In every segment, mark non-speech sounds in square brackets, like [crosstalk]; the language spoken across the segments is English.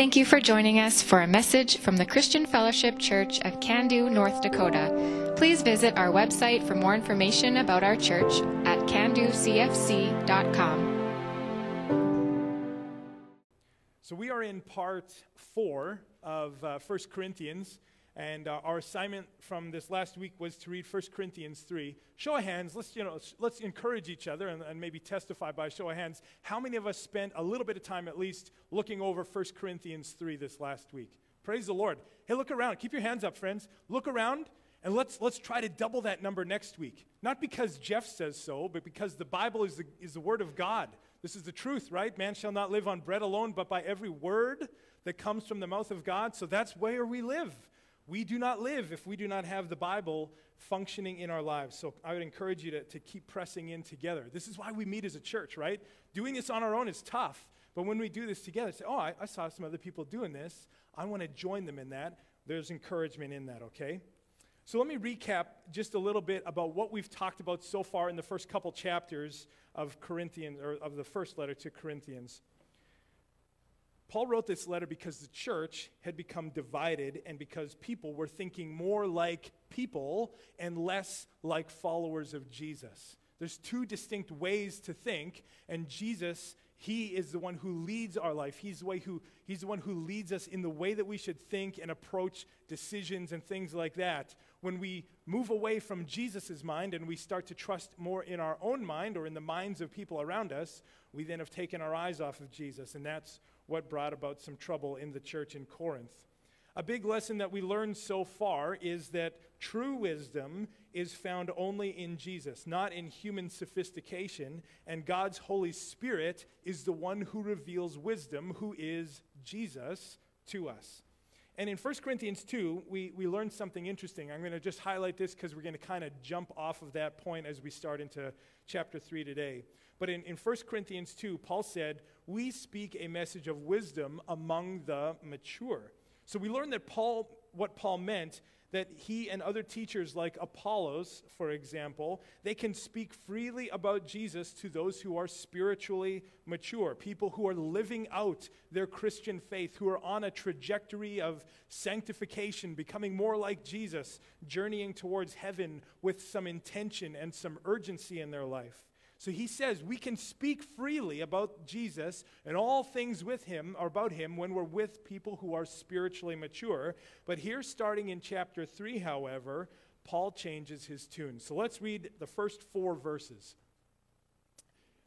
Thank you for joining us for a message from the Christian Fellowship Church of Cando, North Dakota. Please visit our website for more information about our church at canducfc.com. So we are in part four of uh, 1 Corinthians, and uh, our assignment from this last week was to read 1 Corinthians 3. Show of hands, let's, you know, let's encourage each other and, and maybe testify by show of hands. How many of us spent a little bit of time at least looking over 1 Corinthians 3 this last week? Praise the Lord. Hey, look around. Keep your hands up, friends. Look around and let's, let's try to double that number next week. Not because Jeff says so, but because the Bible is the, is the Word of God. This is the truth, right? Man shall not live on bread alone, but by every word that comes from the mouth of God. So that's where we live. We do not live if we do not have the Bible functioning in our lives. So I would encourage you to, to keep pressing in together. This is why we meet as a church, right? Doing this on our own is tough. But when we do this together, say, oh, I, I saw some other people doing this. I want to join them in that. There's encouragement in that, okay? So let me recap just a little bit about what we've talked about so far in the first couple chapters of Corinthians or of the first letter to Corinthians. Paul wrote this letter because the church had become divided and because people were thinking more like people and less like followers of Jesus. There's two distinct ways to think, and Jesus he is the one who leads our life. He's the, way who, he's the one who leads us in the way that we should think and approach decisions and things like that. When we move away from Jesus' mind and we start to trust more in our own mind or in the minds of people around us, we then have taken our eyes off of Jesus. And that's what brought about some trouble in the church in Corinth. A big lesson that we learned so far is that true wisdom is found only in Jesus, not in human sophistication, and God's Holy Spirit is the one who reveals wisdom, who is Jesus, to us. And in 1 Corinthians 2, we, we learned something interesting. I'm going to just highlight this because we're going to kind of jump off of that point as we start into chapter 3 today. But in, in 1 Corinthians 2, Paul said, We speak a message of wisdom among the mature. So we learned that Paul, what Paul meant, that he and other teachers like Apollos, for example, they can speak freely about Jesus to those who are spiritually mature, people who are living out their Christian faith, who are on a trajectory of sanctification, becoming more like Jesus, journeying towards heaven with some intention and some urgency in their life. So he says we can speak freely about Jesus and all things with him or about him when we're with people who are spiritually mature. But here, starting in chapter 3, however, Paul changes his tune. So let's read the first four verses.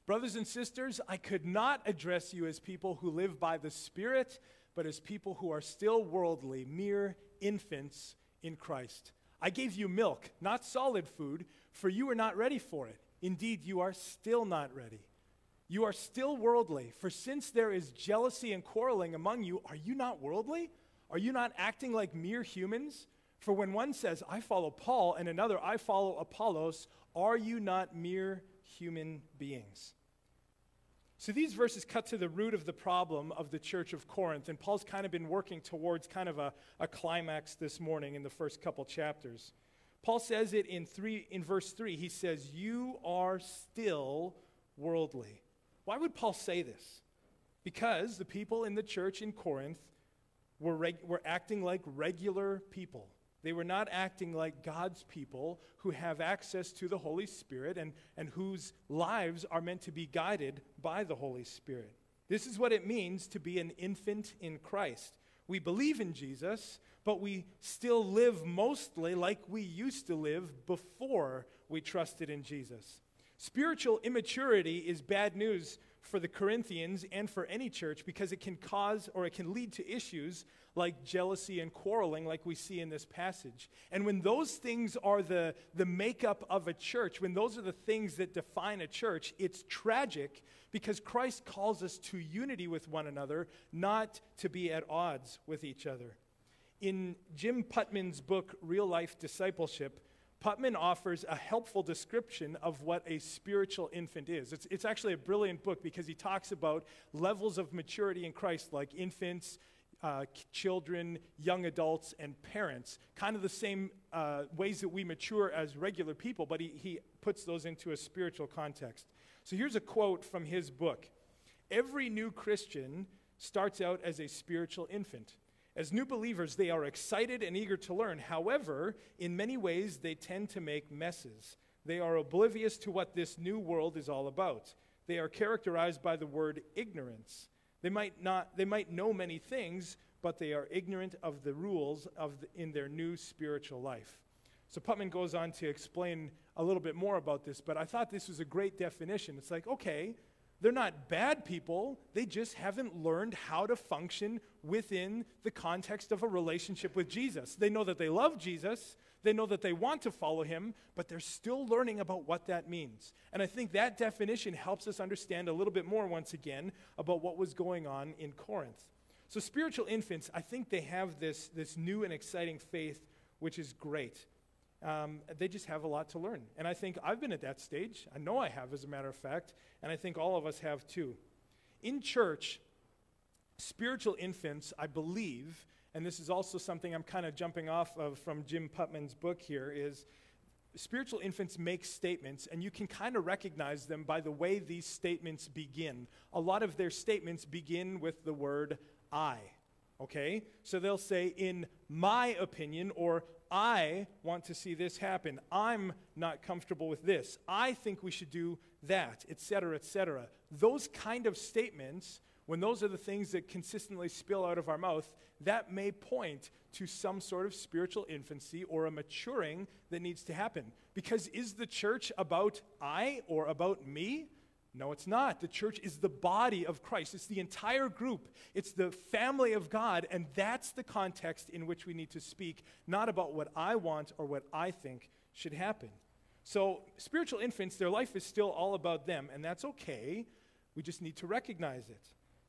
Brothers and sisters, I could not address you as people who live by the Spirit, but as people who are still worldly, mere infants in Christ. I gave you milk, not solid food, for you were not ready for it. Indeed, you are still not ready. You are still worldly. For since there is jealousy and quarreling among you, are you not worldly? Are you not acting like mere humans? For when one says, I follow Paul, and another, I follow Apollos, are you not mere human beings? So these verses cut to the root of the problem of the church of Corinth, and Paul's kind of been working towards kind of a, a climax this morning in the first couple chapters. Paul says it in, three, in verse 3. He says, You are still worldly. Why would Paul say this? Because the people in the church in Corinth were, reg- were acting like regular people. They were not acting like God's people who have access to the Holy Spirit and, and whose lives are meant to be guided by the Holy Spirit. This is what it means to be an infant in Christ. We believe in Jesus, but we still live mostly like we used to live before we trusted in Jesus. Spiritual immaturity is bad news for the Corinthians and for any church because it can cause or it can lead to issues like jealousy and quarreling, like we see in this passage. And when those things are the, the makeup of a church, when those are the things that define a church, it's tragic because Christ calls us to unity with one another, not to be at odds with each other. In Jim Putman's book, Real Life Discipleship, Putman offers a helpful description of what a spiritual infant is. It's, it's actually a brilliant book because he talks about levels of maturity in Christ, like infants, uh, children, young adults, and parents. Kind of the same uh, ways that we mature as regular people, but he, he puts those into a spiritual context. So here's a quote from his book Every new Christian starts out as a spiritual infant. As new believers, they are excited and eager to learn. However, in many ways, they tend to make messes. They are oblivious to what this new world is all about. They are characterized by the word ignorance. They might, not, they might know many things, but they are ignorant of the rules of the, in their new spiritual life. So Putman goes on to explain a little bit more about this, but I thought this was a great definition. It's like, okay, they're not bad people, they just haven't learned how to function within the context of a relationship with Jesus. They know that they love Jesus, they know that they want to follow him, but they're still learning about what that means. And I think that definition helps us understand a little bit more, once again, about what was going on in Corinth. So, spiritual infants, I think they have this, this new and exciting faith, which is great. Um, they just have a lot to learn. And I think I've been at that stage. I know I have, as a matter of fact, and I think all of us have too. In church, spiritual infants, I believe, and this is also something I'm kind of jumping off of from Jim Putman's book here, is spiritual infants make statements, and you can kind of recognize them by the way these statements begin. A lot of their statements begin with the word I. Okay? So they'll say, in my opinion, or I want to see this happen. I'm not comfortable with this. I think we should do that, etc., etc. Those kind of statements when those are the things that consistently spill out of our mouth, that may point to some sort of spiritual infancy or a maturing that needs to happen. Because is the church about I or about me? No, it's not. The church is the body of Christ. It's the entire group. It's the family of God, and that's the context in which we need to speak, not about what I want or what I think should happen. So, spiritual infants, their life is still all about them, and that's okay. We just need to recognize it.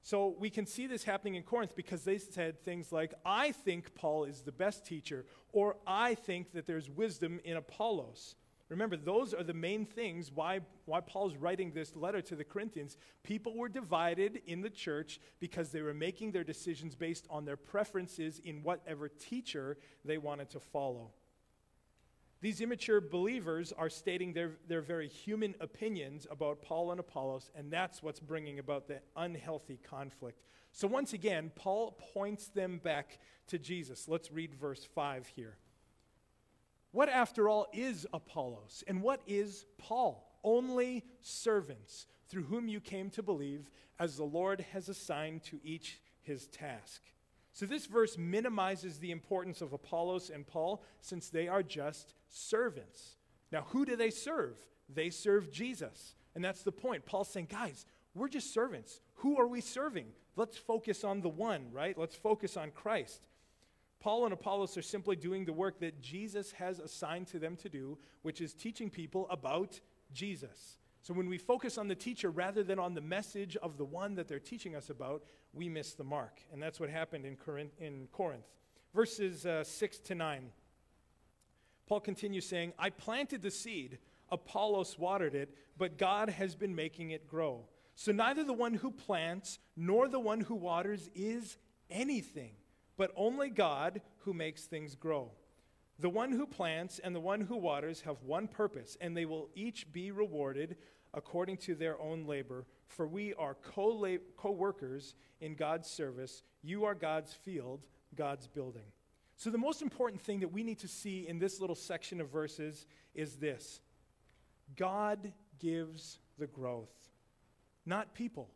So we can see this happening in Corinth because they said things like, I think Paul is the best teacher, or I think that there's wisdom in Apollos. Remember, those are the main things why, why Paul's writing this letter to the Corinthians. People were divided in the church because they were making their decisions based on their preferences in whatever teacher they wanted to follow. These immature believers are stating their, their very human opinions about Paul and Apollos, and that's what's bringing about the unhealthy conflict. So, once again, Paul points them back to Jesus. Let's read verse 5 here. What, after all, is Apollos, and what is Paul? Only servants through whom you came to believe, as the Lord has assigned to each his task. So, this verse minimizes the importance of Apollos and Paul since they are just servants. Now, who do they serve? They serve Jesus. And that's the point. Paul's saying, guys, we're just servants. Who are we serving? Let's focus on the one, right? Let's focus on Christ. Paul and Apollos are simply doing the work that Jesus has assigned to them to do, which is teaching people about Jesus. So when we focus on the teacher rather than on the message of the one that they're teaching us about, we miss the mark. And that's what happened in Corinth. In Corinth. Verses uh, 6 to 9. Paul continues saying, I planted the seed, Apollos watered it, but God has been making it grow. So neither the one who plants nor the one who waters is anything, but only God who makes things grow. The one who plants and the one who waters have one purpose, and they will each be rewarded according to their own labor. For we are co workers in God's service. You are God's field, God's building. So, the most important thing that we need to see in this little section of verses is this God gives the growth, not people.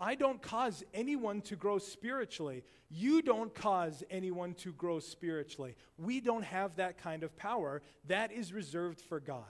I don't cause anyone to grow spiritually. You don't cause anyone to grow spiritually. We don't have that kind of power. That is reserved for God.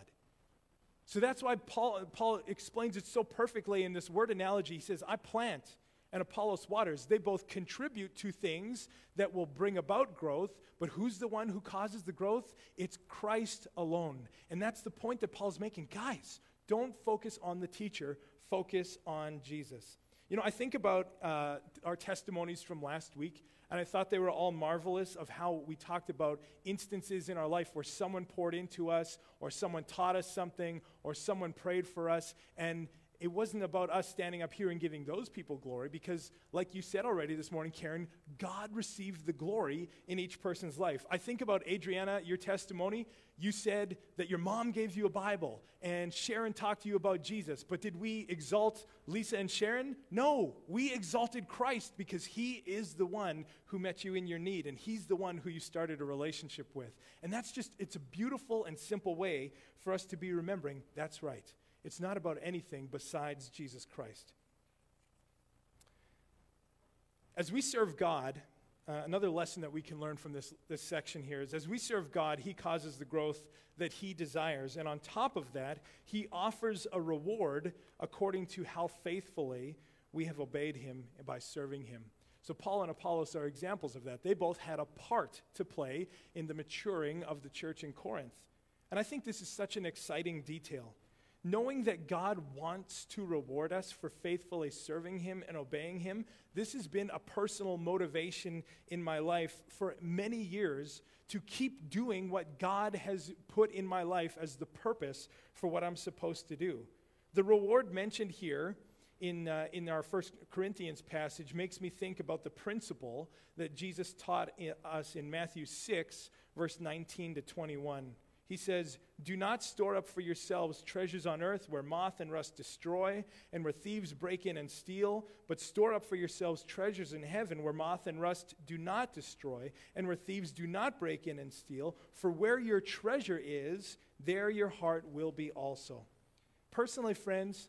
So that's why Paul, Paul explains it so perfectly in this word analogy. He says, I plant and Apollos waters. They both contribute to things that will bring about growth, but who's the one who causes the growth? It's Christ alone. And that's the point that Paul's making. Guys, don't focus on the teacher, focus on Jesus. You know, I think about uh, our testimonies from last week, and I thought they were all marvelous of how we talked about instances in our life where someone poured into us, or someone taught us something, or someone prayed for us, and it wasn't about us standing up here and giving those people glory because, like you said already this morning, Karen, God received the glory in each person's life. I think about Adriana, your testimony. You said that your mom gave you a Bible and Sharon talked to you about Jesus. But did we exalt Lisa and Sharon? No, we exalted Christ because he is the one who met you in your need and he's the one who you started a relationship with. And that's just, it's a beautiful and simple way for us to be remembering that's right. It's not about anything besides Jesus Christ. As we serve God, uh, another lesson that we can learn from this, this section here is as we serve God, He causes the growth that He desires. And on top of that, He offers a reward according to how faithfully we have obeyed Him by serving Him. So, Paul and Apollos are examples of that. They both had a part to play in the maturing of the church in Corinth. And I think this is such an exciting detail knowing that God wants to reward us for faithfully serving Him and obeying Him, this has been a personal motivation in my life for many years to keep doing what God has put in my life as the purpose for what I'm supposed to do. The reward mentioned here in, uh, in our First Corinthians passage makes me think about the principle that Jesus taught us in Matthew 6, verse 19 to 21 he says, Do not store up for yourselves treasures on earth where moth and rust destroy and where thieves break in and steal, but store up for yourselves treasures in heaven where moth and rust do not destroy and where thieves do not break in and steal. For where your treasure is, there your heart will be also. Personally, friends,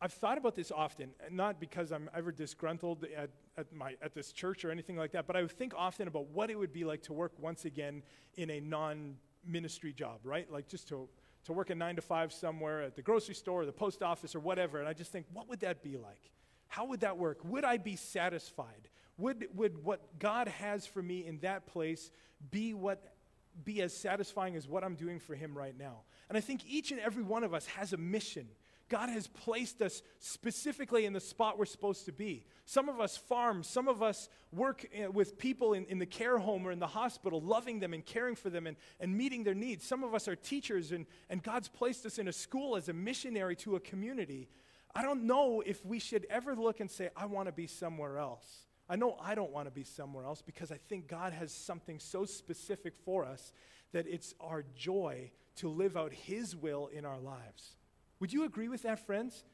I've thought about this often, not because I'm ever disgruntled at, at, my, at this church or anything like that, but I would think often about what it would be like to work once again in a non ministry job, right? Like just to, to work a nine to five somewhere at the grocery store or the post office or whatever. And I just think, what would that be like? How would that work? Would I be satisfied? Would, would what God has for me in that place be what be as satisfying as what I'm doing for him right now? And I think each and every one of us has a mission God has placed us specifically in the spot we're supposed to be. Some of us farm, some of us work eh, with people in, in the care home or in the hospital, loving them and caring for them and, and meeting their needs. Some of us are teachers, and, and God's placed us in a school as a missionary to a community. I don't know if we should ever look and say, I want to be somewhere else. I know I don't want to be somewhere else because I think God has something so specific for us that it's our joy to live out His will in our lives. Would you agree with that, friends?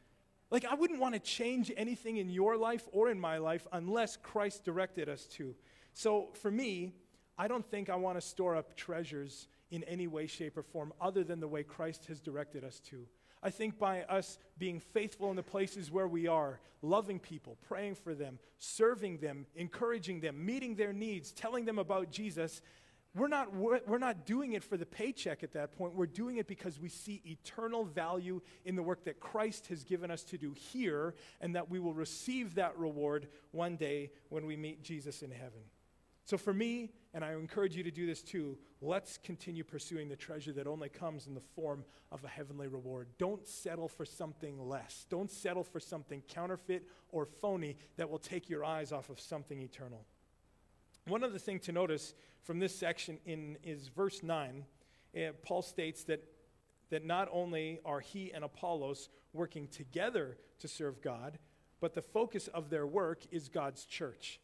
Like, I wouldn't want to change anything in your life or in my life unless Christ directed us to. So, for me, I don't think I want to store up treasures in any way, shape, or form other than the way Christ has directed us to. I think by us being faithful in the places where we are, loving people, praying for them, serving them, encouraging them, meeting their needs, telling them about Jesus, we're not, we're not doing it for the paycheck at that point. We're doing it because we see eternal value in the work that Christ has given us to do here, and that we will receive that reward one day when we meet Jesus in heaven. So, for me, and I encourage you to do this too, let's continue pursuing the treasure that only comes in the form of a heavenly reward. Don't settle for something less. Don't settle for something counterfeit or phony that will take your eyes off of something eternal. One other thing to notice from this section in, is verse 9. Uh, Paul states that, that not only are he and Apollos working together to serve God, but the focus of their work is God's church.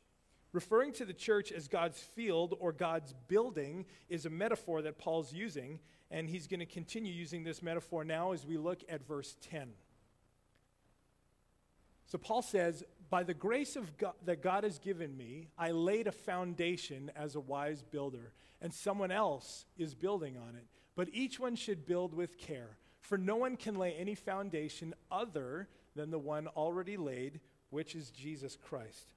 Referring to the church as God's field or God's building is a metaphor that Paul's using, and he's going to continue using this metaphor now as we look at verse 10. So Paul says, by the grace of God, that God has given me, I laid a foundation as a wise builder, and someone else is building on it. But each one should build with care, for no one can lay any foundation other than the one already laid, which is Jesus Christ.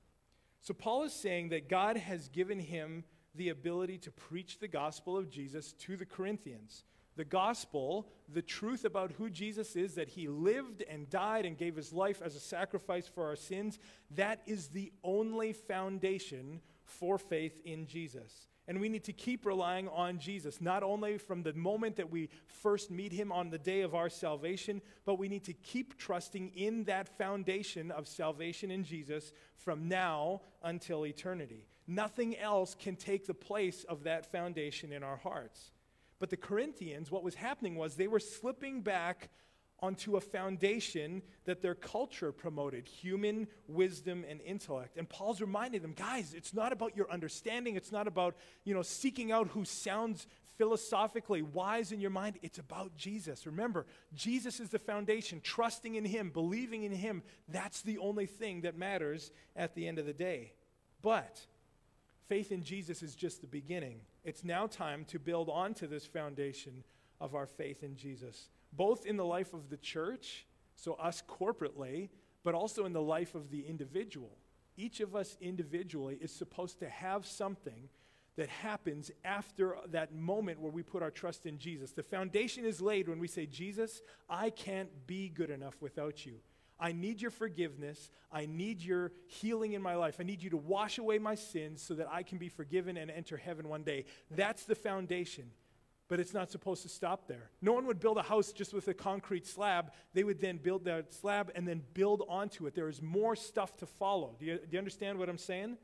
So Paul is saying that God has given him the ability to preach the gospel of Jesus to the Corinthians the gospel, the truth about who Jesus is, that he lived and died and gave his life as a sacrifice for our sins, that is the only foundation for faith in Jesus. And we need to keep relying on Jesus, not only from the moment that we first meet him on the day of our salvation, but we need to keep trusting in that foundation of salvation in Jesus from now until eternity. Nothing else can take the place of that foundation in our hearts. But the Corinthians, what was happening was they were slipping back onto a foundation that their culture promoted human wisdom and intellect. And Paul's reminding them, guys, it's not about your understanding, it's not about, you know, seeking out who sounds philosophically wise in your mind. It's about Jesus. Remember, Jesus is the foundation. Trusting in Him, believing in Him, that's the only thing that matters at the end of the day. But faith in Jesus is just the beginning. It's now time to build onto this foundation of our faith in Jesus both in the life of the church, so us corporately, but also in the life of the individual. Each of us individually is supposed to have something that happens after that moment where we put our trust in Jesus. The foundation is laid when we say, Jesus, I can't be good enough without you. I need your forgiveness. I need your healing in my life. I need you to wash away my sins so that I can be forgiven and enter heaven one day. That's the foundation but it's not supposed to stop there. No one would build a house just with a concrete slab. They would then build that slab and then build onto it. There is more stuff to follow. Do you, do you understand what I'm saying?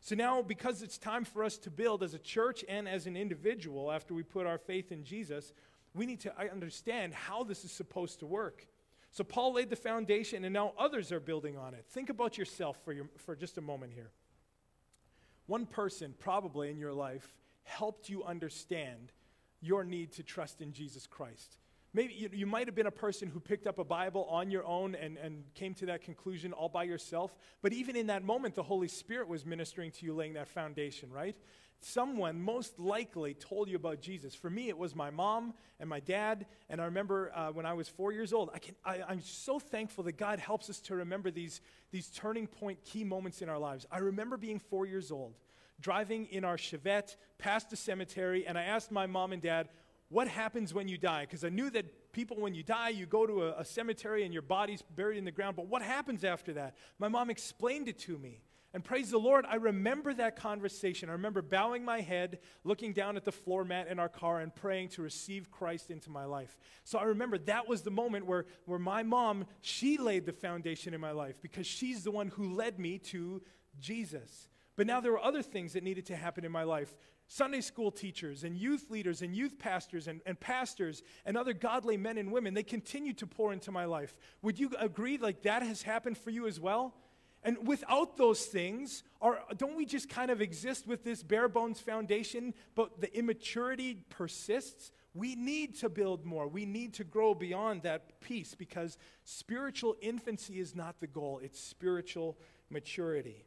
So now, because it's time for us to build as a church and as an individual after we put our faith in Jesus, we need to understand how this is supposed to work. So Paul laid the foundation, and now others are building on it. Think about yourself for, your, for just a moment here. One person, probably in your life, helped you understand your need to trust in Jesus Christ. Maybe you, you, might have been a person who picked up a Bible on your own and, and came to that conclusion all by yourself. But even in that moment, the Holy Spirit was ministering to you, laying that foundation, right? Someone most likely told you about Jesus. For me, it was my mom and my dad. And I remember uh, when I was four years old, I can, I, I'm so thankful that God helps us to remember these, these turning point key moments in our lives. I remember being four years old driving in our Chevette past a cemetery, and I asked my mom and dad, What happens when you die? Because I knew that people, when you die, you go to a, a cemetery and your body's buried in the ground, but what happens after that? My mom explained it to me. And praise the Lord, I remember that conversation. I remember bowing my head, looking down at the floor mat in our car, and praying to receive Christ into my life. So I remember that was the moment where, where my mom, she laid the foundation in my life because she's the one who led me to Jesus. But now there were other things that needed to happen in my life. Sunday school teachers and youth leaders and youth pastors and, and pastors and other godly men and women, they continue to pour into my life. Would you agree like that has happened for you as well? And without those things, are, don't we just kind of exist with this bare bones foundation, but the immaturity persists? We need to build more. We need to grow beyond that piece because spiritual infancy is not the goal, it's spiritual maturity.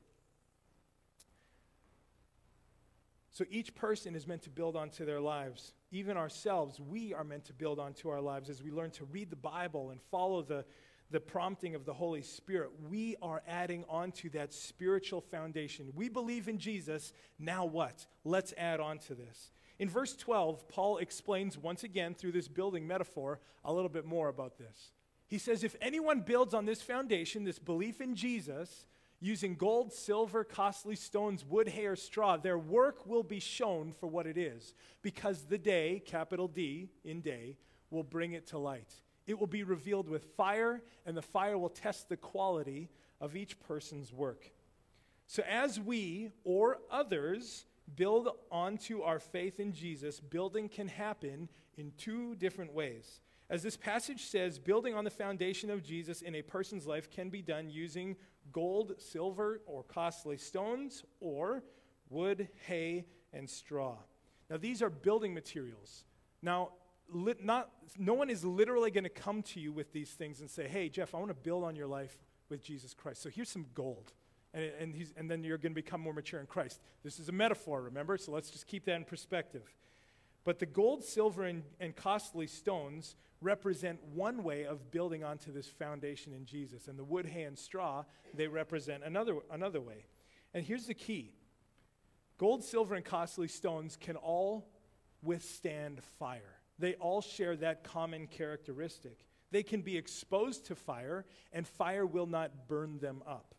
So each person is meant to build onto their lives. Even ourselves, we are meant to build onto our lives as we learn to read the Bible and follow the, the prompting of the Holy Spirit. We are adding on to that spiritual foundation. We believe in Jesus. Now what? Let's add on to this. In verse 12, Paul explains once again through this building metaphor a little bit more about this. He says, If anyone builds on this foundation, this belief in Jesus, using gold, silver, costly stones, wood, hay, or straw, their work will be shown for what it is, because the day, capital D, in day, will bring it to light. It will be revealed with fire, and the fire will test the quality of each person's work. So, as we or others build onto our faith in Jesus, building can happen in two different ways. As this passage says, building on the foundation of Jesus in a person's life can be done using gold, silver, or costly stones, or wood, hay, and straw. Now, these are building materials. Now, lit, not, no one is literally going to come to you with these things and say, hey, Jeff, I want to build on your life with Jesus Christ. So here's some gold. And, and, he's, and then you're going to become more mature in Christ. This is a metaphor, remember? So let's just keep that in perspective. But the gold, silver, and, and costly stones represent one way of building onto this foundation in Jesus. And the wood, hay, and straw, they represent another, another way. And here's the key gold, silver, and costly stones can all withstand fire. They all share that common characteristic. They can be exposed to fire, and fire will not burn them up.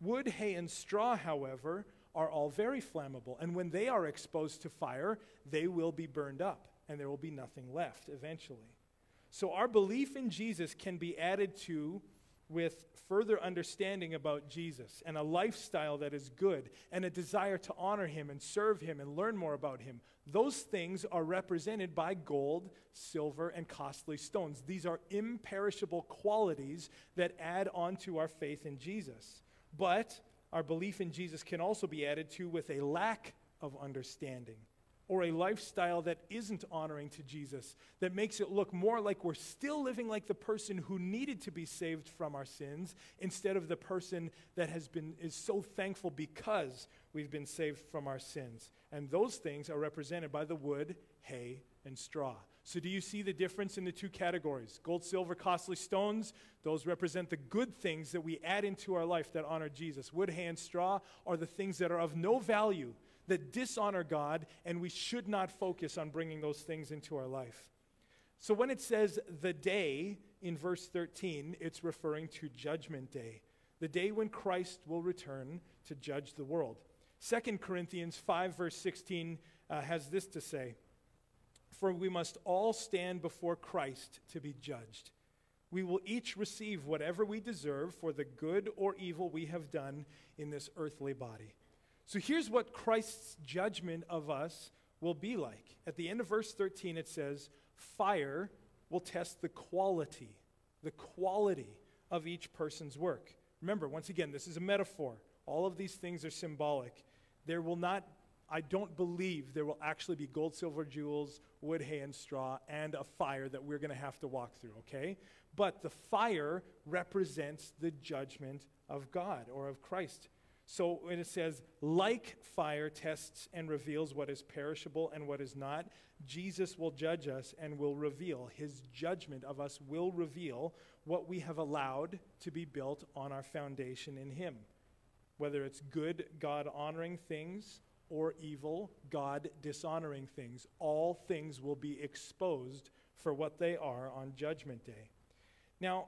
Wood, hay, and straw, however, are all very flammable. And when they are exposed to fire, they will be burned up, and there will be nothing left eventually. So our belief in Jesus can be added to with further understanding about Jesus and a lifestyle that is good and a desire to honor him and serve him and learn more about him, those things are represented by gold, silver, and costly stones. These are imperishable qualities that add on to our faith in Jesus. But our belief in Jesus can also be added to with a lack of understanding or a lifestyle that isn't honoring to Jesus, that makes it look more like we're still living like the person who needed to be saved from our sins instead of the person that has been is so thankful because we've been saved from our sins. And those things are represented by the wood, hay, and straw. So, do you see the difference in the two categories? Gold, silver, costly stones, those represent the good things that we add into our life that honor Jesus. Wood, hay, and straw are the things that are of no value that dishonor God, and we should not focus on bringing those things into our life. So when it says the day in verse 13, it's referring to Judgment Day, the day when Christ will return to judge the world. 2 Corinthians 5, verse 16, uh, has this to say For we must all stand before Christ to be judged. We will each receive whatever we deserve for the good or evil we have done in this earthly body. So here's what Christ's judgment of us will be like. At the end of verse 13, it says, Fire will test the quality, the quality of each person's work. Remember, once again, this is a metaphor. All of these things are symbolic. There will not, I don't believe there will actually be gold, silver, jewels, wood, hay, and straw, and a fire that we're going to have to walk through, okay? But the fire represents the judgment of God or of Christ. So when it says, like fire tests and reveals what is perishable and what is not, Jesus will judge us and will reveal. His judgment of us will reveal what we have allowed to be built on our foundation in Him. Whether it's good, God honoring things, or evil, God dishonoring things, all things will be exposed for what they are on Judgment Day. Now,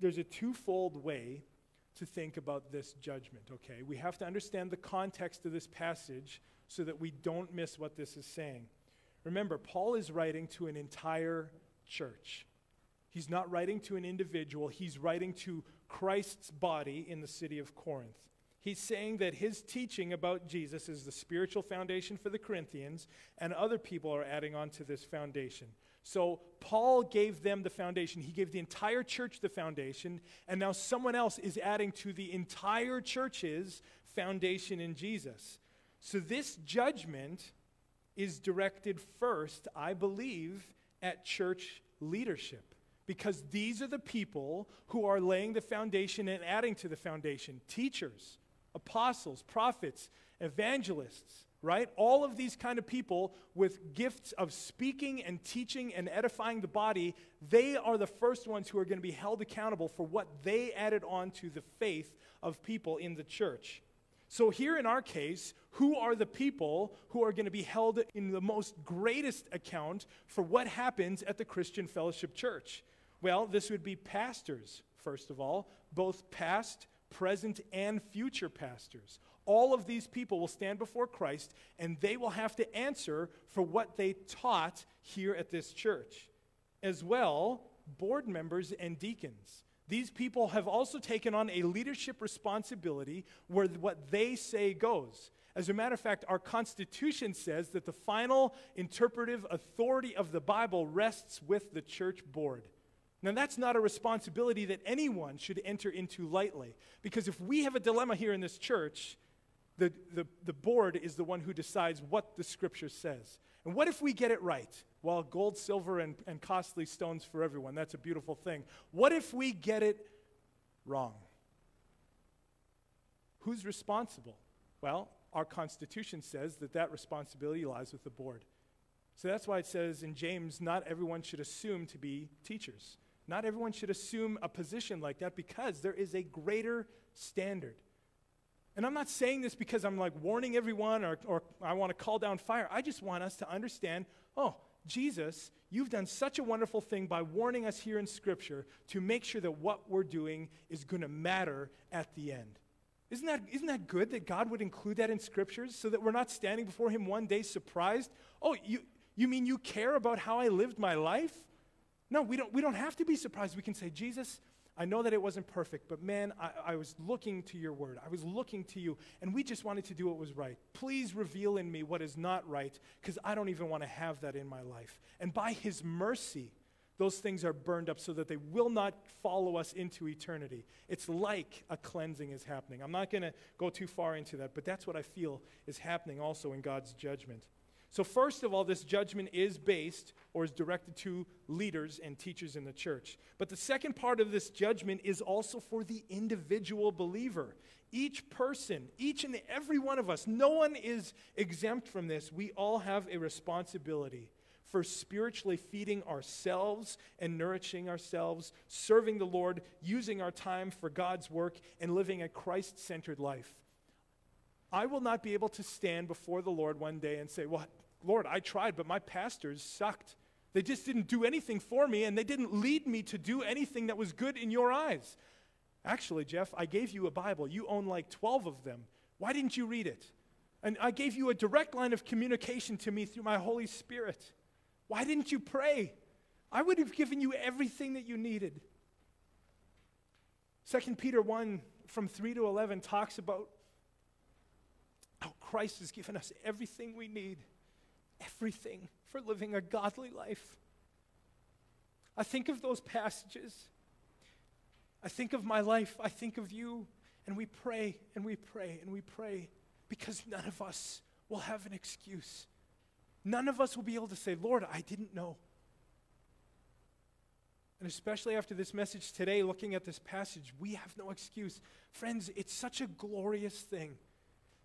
there's a twofold way to think about this judgment, okay? We have to understand the context of this passage so that we don't miss what this is saying. Remember, Paul is writing to an entire church. He's not writing to an individual, he's writing to Christ's body in the city of Corinth. He's saying that his teaching about Jesus is the spiritual foundation for the Corinthians, and other people are adding on to this foundation. So Paul gave them the foundation. He gave the entire church the foundation, and now someone else is adding to the entire church's foundation in Jesus. So this judgment is directed first, I believe, at church leadership. Because these are the people who are laying the foundation and adding to the foundation teachers, apostles, prophets, evangelists right? All of these kind of people with gifts of speaking and teaching and edifying the body, they are the first ones who are going to be held accountable for what they added on to the faith of people in the church. So, here in our case, who are the people who are going to be held in the most greatest account for what happens at the Christian Fellowship Church? Well, this would be pastors, first of all, both past, present, and future pastors all of these people will stand before Christ and they will have to answer for what they taught here at this church. As well, board members and deacons. These people have also taken on a leadership responsibility where what they say goes. As a matter of fact, our Constitution says that the final interpretive authority of the Bible rests with the church board. Now, that's not a responsibility that anyone should enter into lightly. Because if we have a dilemma here in this church, the, the, the board is the one who decides what the scripture says. And what if we get it right? Well, gold, silver, and, and costly stones for everyone. That's a beautiful thing. What if we get it wrong? Who's responsible? Well, our Constitution says that that responsibility lies with the board. So that's why it says in James, not everyone should assume to be teachers. Not everyone should assume a position like that because there is a greater standard. And I'm not saying this because I'm like warning everyone or, or I want to call down fire. I just want us to understand oh, Jesus, you've done such a wonderful thing by warning us here in Scripture to make sure that what we're doing is going to matter at the end. Isn't that, isn't that good that God would include that in Scriptures so that we're not standing before Him one day surprised? Oh, you, you mean you care about how I lived my life? No, we don't, we don't have to be surprised. We can say, Jesus, I know that it wasn't perfect, but man, I, I, was looking to your word. I was looking to you, and we just wanted to do what was right. Please reveal in me what is not right, because I don't even want to have that in my life. And by his mercy, those things are burned up so that they will not follow us into eternity. It's like a cleansing is happening. I'm not going to go too far into that, but that's what I feel is happening also in God's judgment. So, first of all, this judgment is based or is directed to leaders and teachers in the church. But the second part of this judgment is also for the individual believer. Each person, each and every one of us, no one is exempt from this. We all have a responsibility for spiritually feeding ourselves and nourishing ourselves, serving the Lord, using our time for God's work, and living a Christ centered life. I will not be able to stand before the Lord one day and say, Well, Lord, I tried, but my pastors sucked. They just didn't do anything for me, and they didn't lead me to do anything that was good in your eyes. Actually, Jeff, I gave you a Bible. You own like 12 of them. Why didn't you read it? And I gave you a direct line of communication to me through my Holy Spirit. Why didn't you pray? I would have given you everything that you needed. 2 Peter 1 from 3 to 11 talks about how Christ has given us everything we need, everything for living a godly life. I think of those passages. I think of my life. I think of you. And we pray and we pray and we pray because none of us will have an excuse. None of us will be able to say, Lord, I didn't know. And especially after this message today, looking at this passage, we have no excuse. Friends, it's such a glorious thing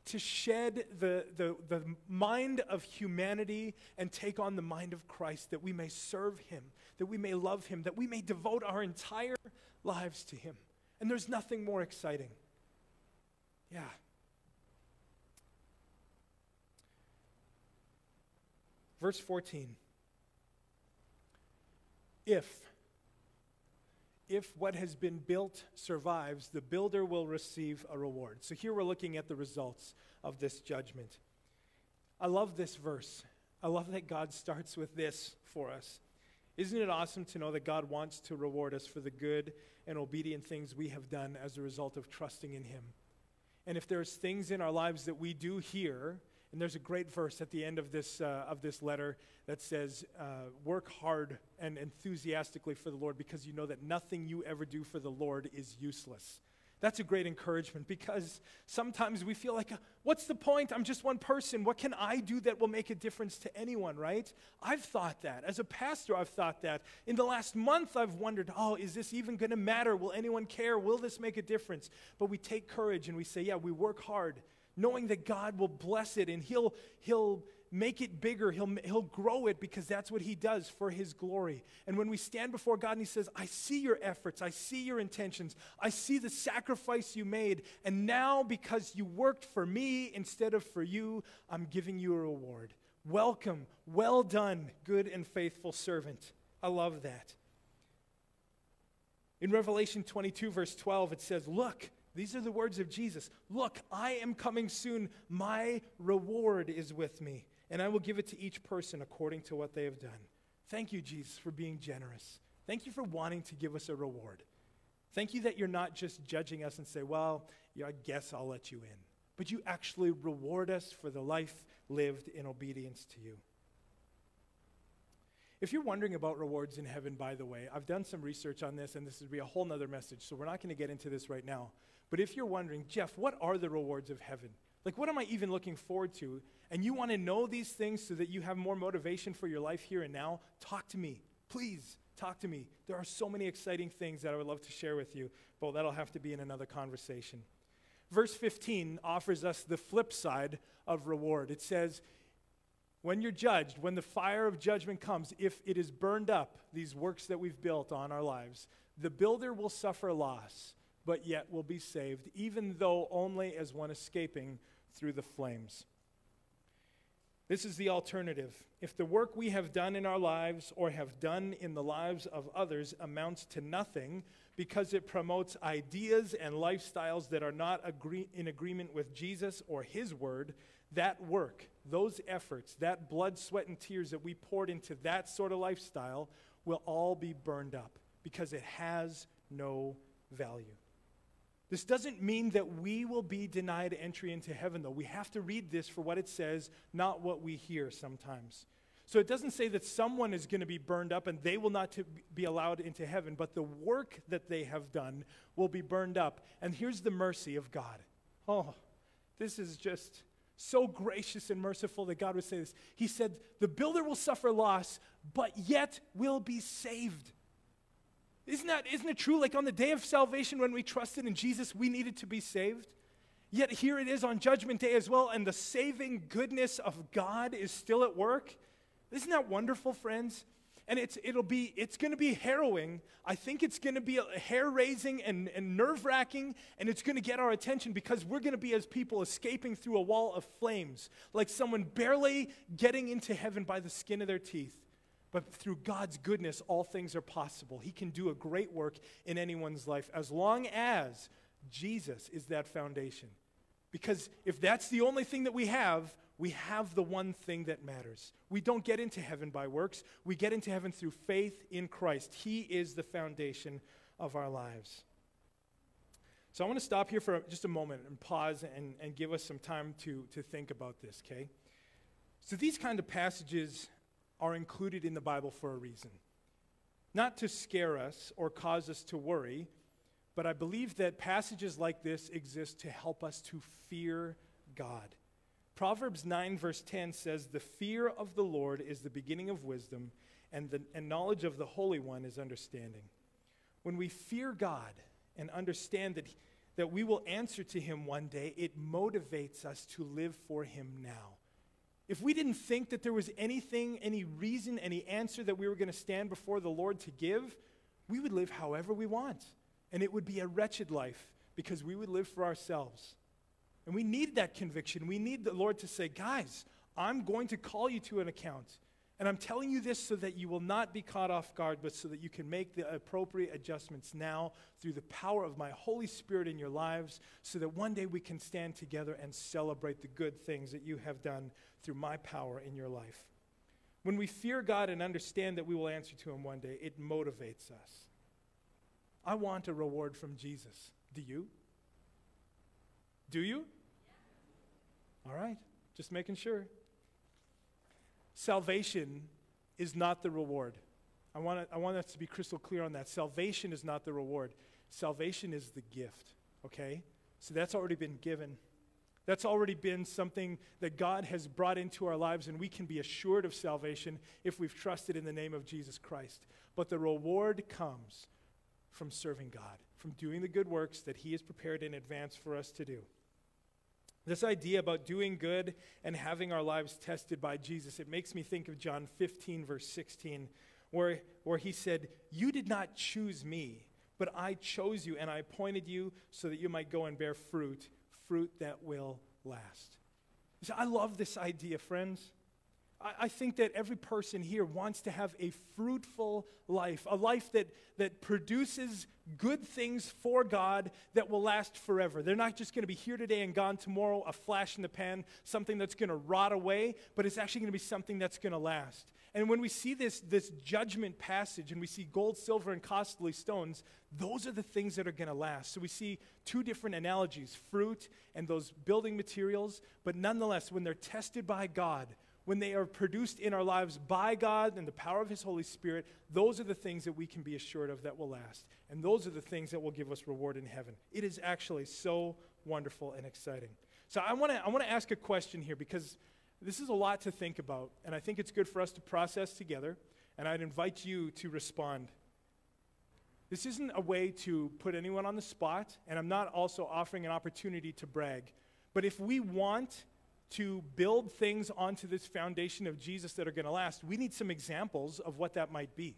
to shed the, the, the mind of humanity and take on the mind of Christ, that we may serve him, that we may love him, that we may devote our entire lives to him. And there's nothing more exciting. Yeah. Verse 14. If, if what has been built survives, the builder will receive a reward. So here we're looking at the results of this judgment. I love this verse. I love that God starts with this for us. Isn't it awesome to know that God wants to reward us for the good and obedient things we have done as a result of trusting in Him? And if there's things in our lives that we do here and there's a great verse at the end of this, uh, of this letter that says, uh, Work hard and enthusiastically for the Lord because you know that nothing you ever do for the Lord is useless. That's a great encouragement because sometimes we feel like, what's the point? I'm just one person. What can I do that will make a difference to anyone, right? I've thought that. As a pastor, I've thought that. In the last month, I've wondered, oh, is this even going to matter? Will anyone care? Will this make a difference? But we take courage and we say, yeah, we work hard knowing that God will bless it and He'll, he'll make it bigger. He'll, he'll grow it because that's what He does for His glory. And when we stand before God and He says, I see your efforts, I see your intentions, I see the sacrifice you made, and now because you worked for me instead of for you, I'm giving you a reward. Welcome, well done, good and faithful servant. I love that. In Revelation 22, verse 12, it says, Look, these are the words of Jesus. Look, I am coming soon. My reward is with me, and I will give it to each person according to what they have done. Thank you, Jesus, for being generous. Thank you for wanting to give us a reward. Thank you that you're not just judging us and say, well, yeah, I guess I'll let you in. But you actually reward us for the life lived in obedience to you. If you're wondering about rewards in heaven, by the way, I've done some research on this, and this would be a whole nother message, so we're not going to get into this right now. But if you're wondering, Jeff, what are the rewards of heaven? Like, what am I even looking forward to? And you want to know these things so that you have more motivation for your life here and now, talk to me. Please talk to me. There are so many exciting things that I would love to share with you, but that'll have to be in another conversation. Verse 15 offers us the flip side of reward. It says, when you're judged, when the fire of judgment comes, if it is burned up, these works that we've built on our lives, the builder will suffer loss but yet will be saved, even though only as one escaping through the flames. This is the alternative. If the work we have done in our lives or have done in the lives of others amounts to nothing because it promotes ideas and lifestyles that are not agree- in agreement with Jesus or His Word, that work, those efforts, that blood, sweat, and tears that we poured into that sort of lifestyle will all be burned up because it has no value. This doesn't mean that we will be denied entry into heaven, though. We have to read this for what it says, not what we hear sometimes. So it doesn't say that someone is going to be burned up and they will not be allowed into heaven, but the work that they have done will be burned up. And here's the mercy of God. Oh, this is just so gracious and merciful that God would say this. He said, The builder will suffer loss, but yet will be saved. Isn't, that, isn't it true? Like on the day of salvation, when we trusted in Jesus, we needed to be saved. Yet here it is on Judgment Day as well, and the saving goodness of God is still at work. Isn't that wonderful, friends? And it's, it'll be, it's going to be harrowing. I think it's going to be hair raising and, and nerve wracking, and it's going to get our attention because we're going to be as people escaping through a wall of flames, like someone barely getting into heaven by the skin of their teeth. But through God's goodness, all things are possible. He can do a great work in anyone's life as long as Jesus is that foundation. Because if that's the only thing that we have, we have the one thing that matters. We don't get into heaven by works, we get into heaven through faith in Christ. He is the foundation of our lives. So I want to stop here for just a moment and pause and, and give us some time to, to think about this, okay? So these kind of passages are included in the Bible for a reason. Not to scare us or cause us to worry, but I believe that passages like this exist to help us to fear God. Proverbs 9, verse 10 says, The fear of the Lord is the beginning of wisdom, and, the, and knowledge of the Holy One is understanding. When we fear God and understand that, that we will answer to Him one day, it motivates us to live for Him now. If we didn't think that there was anything, any reason, any answer that we were going to stand before the Lord to give, we would live however we want. And it would be a wretched life because we would live for ourselves. And we need that conviction. We need the Lord to say, guys, I'm going to call you to an account. And I'm telling you this so that you will not be caught off guard, but so that you can make the appropriate adjustments now through the power of my Holy Spirit in your lives, so that one day we can stand together and celebrate the good things that you have done through my power in your life. When we fear God and understand that we will answer to Him one day, it motivates us. I want a reward from Jesus. Do you? Do you? All right, just making sure. Salvation is not the reward. I want, to, I want us to be crystal clear on that. Salvation is not the reward, salvation is the gift, okay? So that's already been given. That's already been something that God has brought into our lives, and we can be assured of salvation if we've trusted in the name of Jesus Christ. But the reward comes from serving God, from doing the good works that He has prepared in advance for us to do. This idea about doing good and having our lives tested by Jesus, it makes me think of John 15, verse 16, where, where he said, You did not choose me, but I chose you, and I appointed you so that you might go and bear fruit, fruit that will last. I love this idea, friends. I, think that every person here wants to have a fruitful life, a life that, that produces good things for God that will last forever. They're not just going to be here today and gone tomorrow, a flash in the pan, something that's going to rot away, but it's actually going to be something that's going to last. And when we see this, this judgment passage and we see gold, silver, and costly stones, those are the things that are going to last. So we see two different analogies fruit and those building materials, but nonetheless, when they're tested by God, when they are produced in our lives by God and the power of His Holy Spirit, those are the things that we can be assured of that will last. And those are the things that will give us reward in heaven. It is actually so wonderful and exciting. So I want to I want to ask a question here because this is a lot to think about, and I think it's good for us to process together. And I'd invite you to respond. This isn't a way to put anyone on the spot, and I'm not also offering an opportunity to brag. But if we want to build things onto this foundation of Jesus that are going to last, we need some examples of what that might be.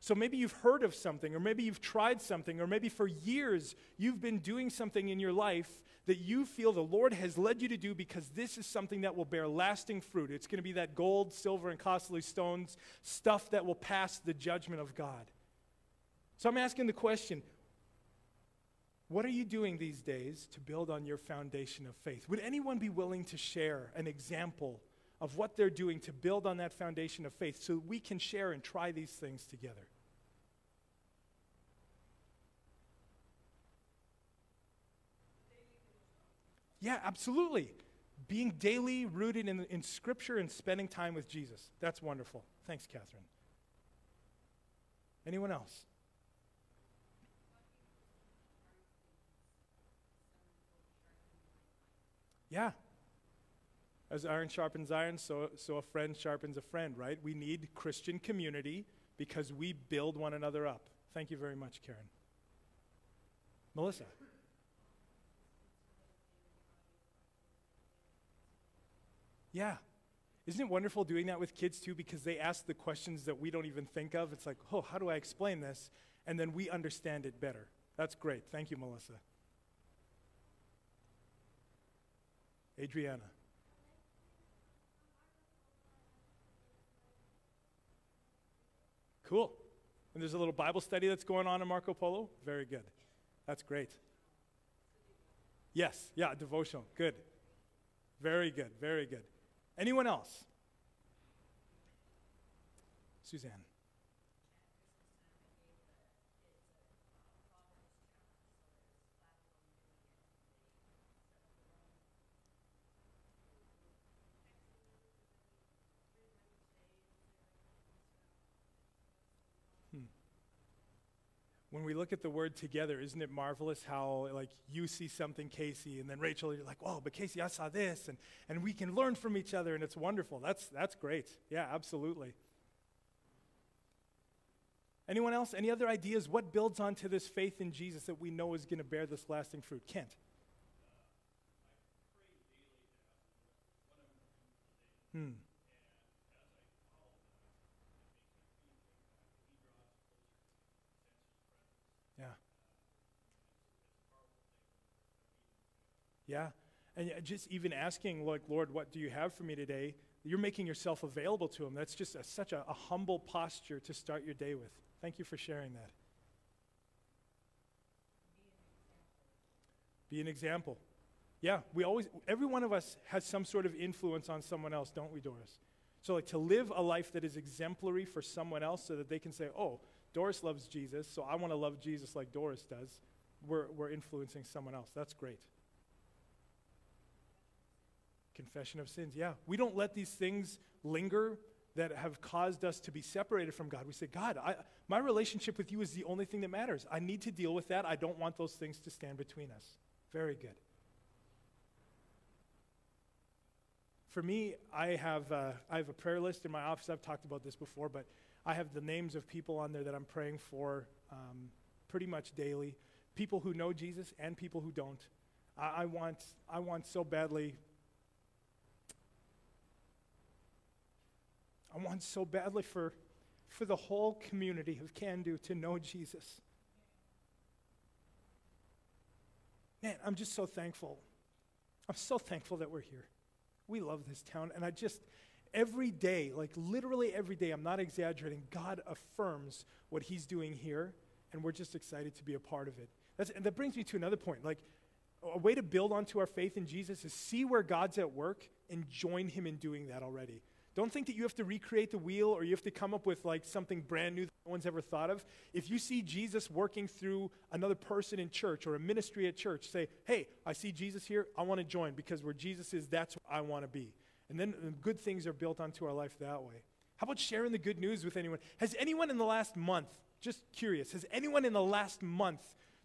So maybe you've heard of something, or maybe you've tried something, or maybe for years you've been doing something in your life that you feel the Lord has led you to do because this is something that will bear lasting fruit. It's going to be that gold, silver, and costly stones, stuff that will pass the judgment of God. So I'm asking the question what are you doing these days to build on your foundation of faith? Would anyone be willing to share an example of what they're doing to build on that foundation of faith so we can share and try these things together? Yeah, absolutely. Being daily rooted in, in Scripture and spending time with Jesus. That's wonderful. Thanks, Catherine. Anyone else? Yeah. As iron sharpens iron, so, so a friend sharpens a friend, right? We need Christian community because we build one another up. Thank you very much, Karen. Melissa. Yeah. Isn't it wonderful doing that with kids too? Because they ask the questions that we don't even think of. It's like, oh, how do I explain this? And then we understand it better. That's great. Thank you, Melissa. Adriana. Cool. And there's a little Bible study that's going on in Marco Polo. Very good. That's great. Yes, yeah, devotional. Good. Very good, very good. Anyone else? Suzanne. When we look at the word together, isn't it marvelous how, like, you see something, Casey, and then Rachel, you're like, oh, but Casey, I saw this, and, and we can learn from each other, and it's wonderful. That's, that's great. Yeah, absolutely. Anyone else? Any other ideas? What builds onto this faith in Jesus that we know is going to bear this lasting fruit? Kent. Hmm. Yeah. And uh, just even asking, like, Lord, what do you have for me today? You're making yourself available to Him. That's just a, such a, a humble posture to start your day with. Thank you for sharing that. Be an example. Yeah, we always, every one of us has some sort of influence on someone else, don't we, Doris? So, like, to live a life that is exemplary for someone else so that they can say, oh, Doris loves Jesus, so I want to love Jesus like Doris does. We're, we're influencing someone else. That's great. Confession of sins. Yeah. We don't let these things linger that have caused us to be separated from God. We say, God, I, my relationship with you is the only thing that matters. I need to deal with that. I don't want those things to stand between us. Very good. For me, I have, uh, I have a prayer list in my office. I've talked about this before, but I have the names of people on there that I'm praying for um, pretty much daily people who know Jesus and people who don't. I, I, want, I want so badly I want so badly for, for the whole community of Cando to know Jesus. Man, I'm just so thankful. I'm so thankful that we're here. We love this town. And I just, every day, like literally every day, I'm not exaggerating, God affirms what He's doing here, and we're just excited to be a part of it. That's, and that brings me to another point. Like, a way to build onto our faith in Jesus is see where God's at work and join Him in doing that already. Don't think that you have to recreate the wheel or you have to come up with like something brand new that no one's ever thought of. If you see Jesus working through another person in church or a ministry at church, say, hey, I see Jesus here. I want to join because where Jesus is, that's where I want to be. And then um, good things are built onto our life that way. How about sharing the good news with anyone? Has anyone in the last month, just curious, has anyone in the last month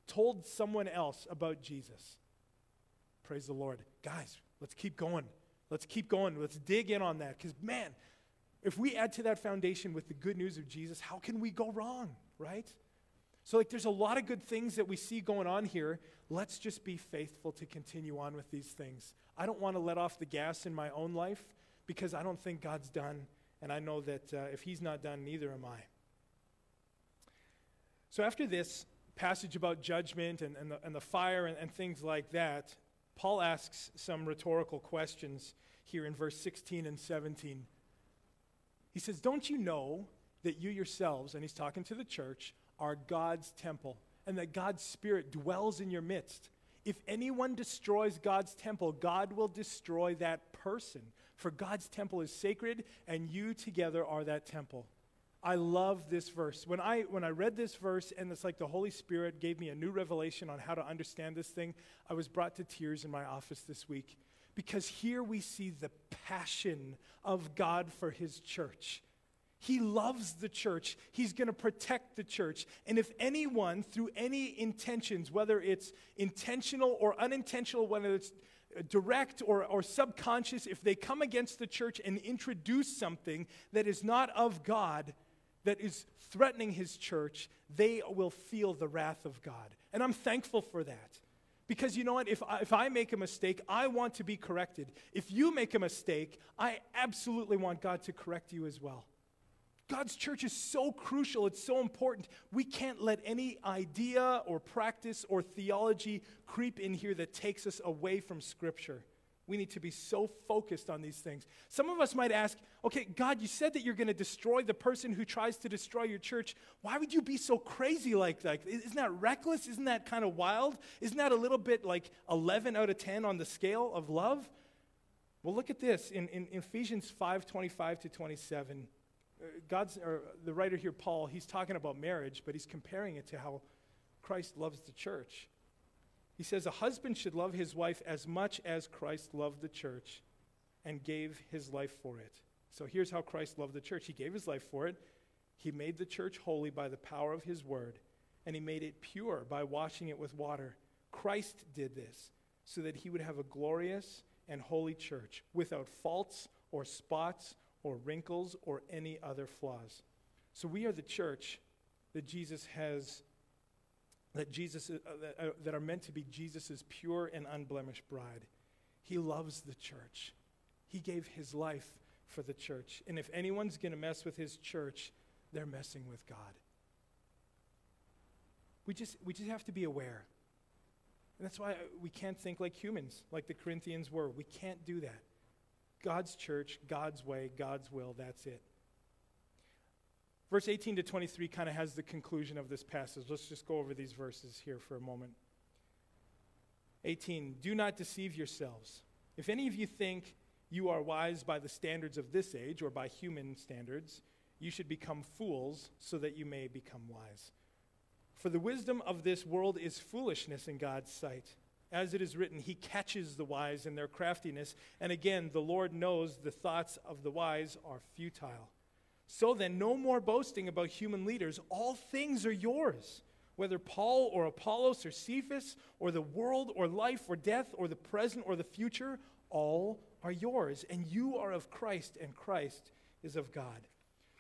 told someone else about Jesus? Praise the Lord. Guys, let's keep going. Let's keep going. Let's dig in on that. Because, man, if we add to that foundation with the good news of Jesus, how can we go wrong, right? So, like, there's a lot of good things that we see going on here. Let's just be faithful to continue on with these things. I don't want to let off the gas in my own life because I don't think God's done. And I know that uh, if He's not done, neither am I. So, after this passage about judgment and, and, the, and the fire and, and things like that, Paul asks some rhetorical questions here in verse 16 and 17. He says, Don't you know that you yourselves, and he's talking to the church, are God's temple, and that God's Spirit dwells in your midst? If anyone destroys God's temple, God will destroy that person. For God's temple is sacred, and you together are that temple. I love this verse. When I, when I read this verse, and it's like the Holy Spirit gave me a new revelation on how to understand this thing, I was brought to tears in my office this week because here we see the passion of God for his church. He loves the church. He's going to protect the church. And if anyone, through any intentions, whether it's intentional or unintentional, whether it's direct or, or subconscious, if they come against the church and introduce something that is not of God, that is threatening his church, they will feel the wrath of God. And I'm thankful for that. Because you know what? If I, if I make a mistake, I want to be corrected. If you make a mistake, I absolutely want God to correct you as well. God's church is so crucial, it's so important. We can't let any idea or practice or theology creep in here that takes us away from Scripture. We need to be so focused on these things. Some of us might ask, okay, God, you said that you're going to destroy the person who tries to destroy your church. Why would you be so crazy like that? Isn't that reckless? Isn't that kind of wild? Isn't that a little bit like 11 out of 10 on the scale of love? Well, look at this in, in, Ephesians 5 25 to 27. Uh, God's, or the writer here, Paul, he's talking about marriage, but he's comparing it to how Christ loves the church. He says, A husband should love his wife as much as Christ loved the church and gave his life for it. So here's how Christ loved the church He gave his life for it. He made the church holy by the power of his word, and he made it pure by washing it with water. Christ did this so that he would have a glorious and holy church without faults or spots or wrinkles or any other flaws. So we are the church that Jesus has that, Jesus, uh, that, uh, that are meant to be Jesus' pure and unblemished bride. He loves the church. He gave his life for the church. And if anyone's going to mess with his church, they're messing with God. We just, we just have to be aware. And that's why we can't think like humans, like the Corinthians were. We can't do that. God's church, God's way, God's will, that's it. Verse 18 to 23 kind of has the conclusion of this passage. Let's just go over these verses here for a moment. 18 Do not deceive yourselves. If any of you think you are wise by the standards of this age or by human standards, you should become fools so that you may become wise. For the wisdom of this world is foolishness in God's sight. As it is written, He catches the wise in their craftiness. And again, the Lord knows the thoughts of the wise are futile. So then, no more boasting about human leaders. All things are yours. Whether Paul or Apollos or Cephas or the world or life or death or the present or the future, all are yours. And you are of Christ, and Christ is of God.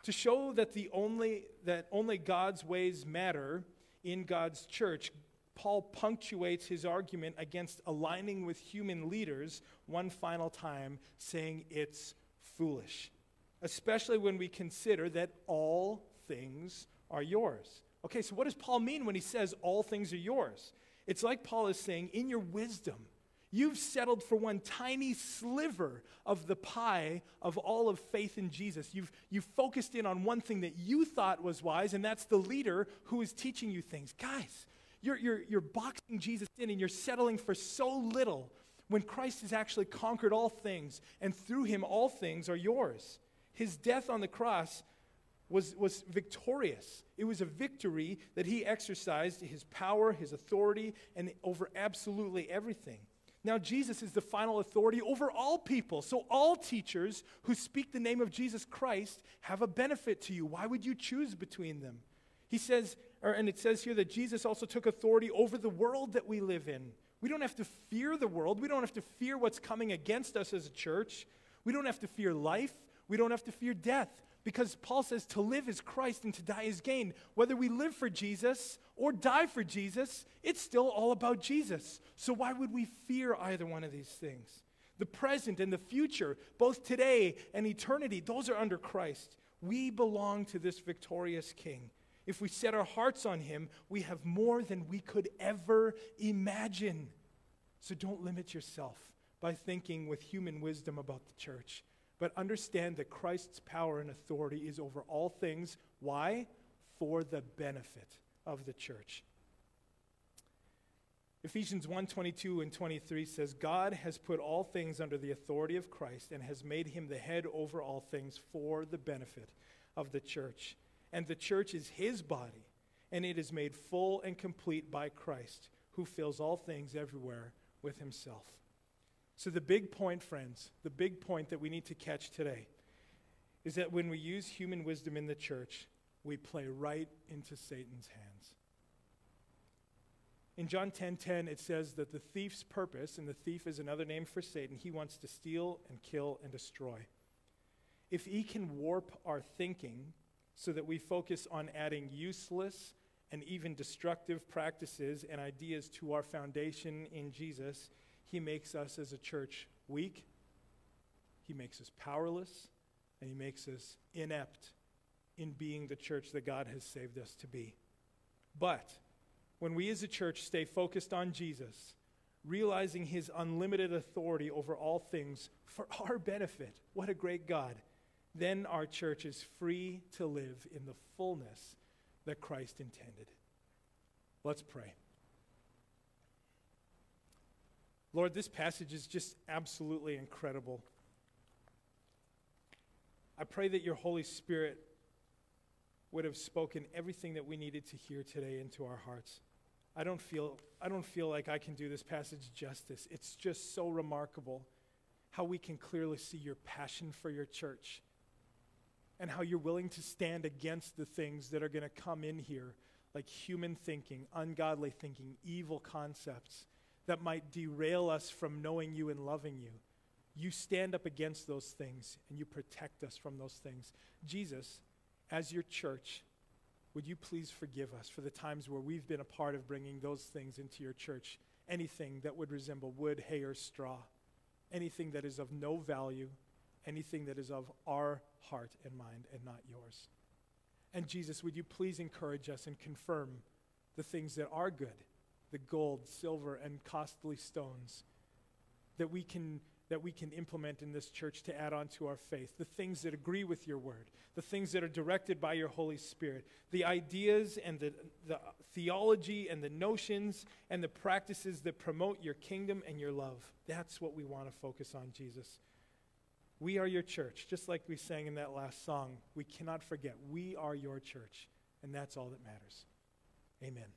To show that, the only, that only God's ways matter in God's church, Paul punctuates his argument against aligning with human leaders one final time, saying it's foolish especially when we consider that all things are yours. Okay, so what does Paul mean when he says all things are yours? It's like Paul is saying, in your wisdom, you've settled for one tiny sliver of the pie of all of faith in Jesus. You've, you've focused in on one thing that you thought was wise, and that's the leader who is teaching you things. Guys, you're, you're, you're boxing Jesus in and you're settling for so little when Christ has actually conquered all things, and through him, all things are yours. His death on the cross was, was victorious. It was a victory that he exercised his power, his authority, and over absolutely everything. Now, Jesus is the final authority over all people. So, all teachers who speak the name of Jesus Christ have a benefit to you. Why would you choose between them? He says, or, and it says here that Jesus also took authority over the world that we live in. We don't have to fear the world. We don't have to fear what's coming against us as a church. We don't have to fear life. We don't have to fear death because Paul says to live is Christ and to die is gain. Whether we live for Jesus or die for Jesus, it's still all about Jesus. So why would we fear either one of these things? The present and the future, both today and eternity, those are under Christ. We belong to this victorious King. If we set our hearts on him, we have more than we could ever imagine. So don't limit yourself by thinking with human wisdom about the church but understand that Christ's power and authority is over all things. Why? For the benefit of the church. Ephesians 1 22 and 23 says, God has put all things under the authority of Christ and has made him the head over all things for the benefit of the church. And the church is his body, and it is made full and complete by Christ, who fills all things everywhere with himself. So, the big point, friends, the big point that we need to catch today is that when we use human wisdom in the church, we play right into Satan's hands. In John 10:10 10, 10, it says that the thief's purpose, and the thief is another name for Satan, he wants to steal and kill and destroy. If he can warp our thinking so that we focus on adding useless and even destructive practices and ideas to our foundation in Jesus, he makes us as a church weak, he makes us powerless, and he makes us inept in being the church that God has saved us to be. But when we as a church stay focused on Jesus, realizing his unlimited authority over all things for [laughs] our benefit, what a great God, then our church is free to live in the fullness that Christ intended. Let's pray. Lord, this passage is just absolutely incredible. I pray that your Holy Spirit would have spoken everything that we needed to hear today into our hearts. I don't feel, I don't feel like I can do this passage justice. It's just so remarkable how we can clearly see your passion for your church and how you're willing to stand against the things that are going to come in here, like human thinking, ungodly thinking, evil concepts that might derail us from knowing you and loving you. You stand up against those things and you protect us from those things. Jesus, as your church, would you please forgive us for the times where we've been a part of bringing those things into your church? Anything that would resemble wood, hay, or straw, anything that is of no value, anything that is of our heart and mind and not yours. And Jesus, would you please encourage us and confirm the things that are good, the gold, silver, and costly stones that we can that we can implement in this church to add on to our faith, the things that agree with your word, the things that are directed by your Holy Spirit, the ideas and the, the theology and the notions and the practices that promote your kingdom and your love. That's what we want to focus on, Jesus. We are your church, just like we sang in that last song. We cannot forget, we are your church, and that's all that matters. Amen.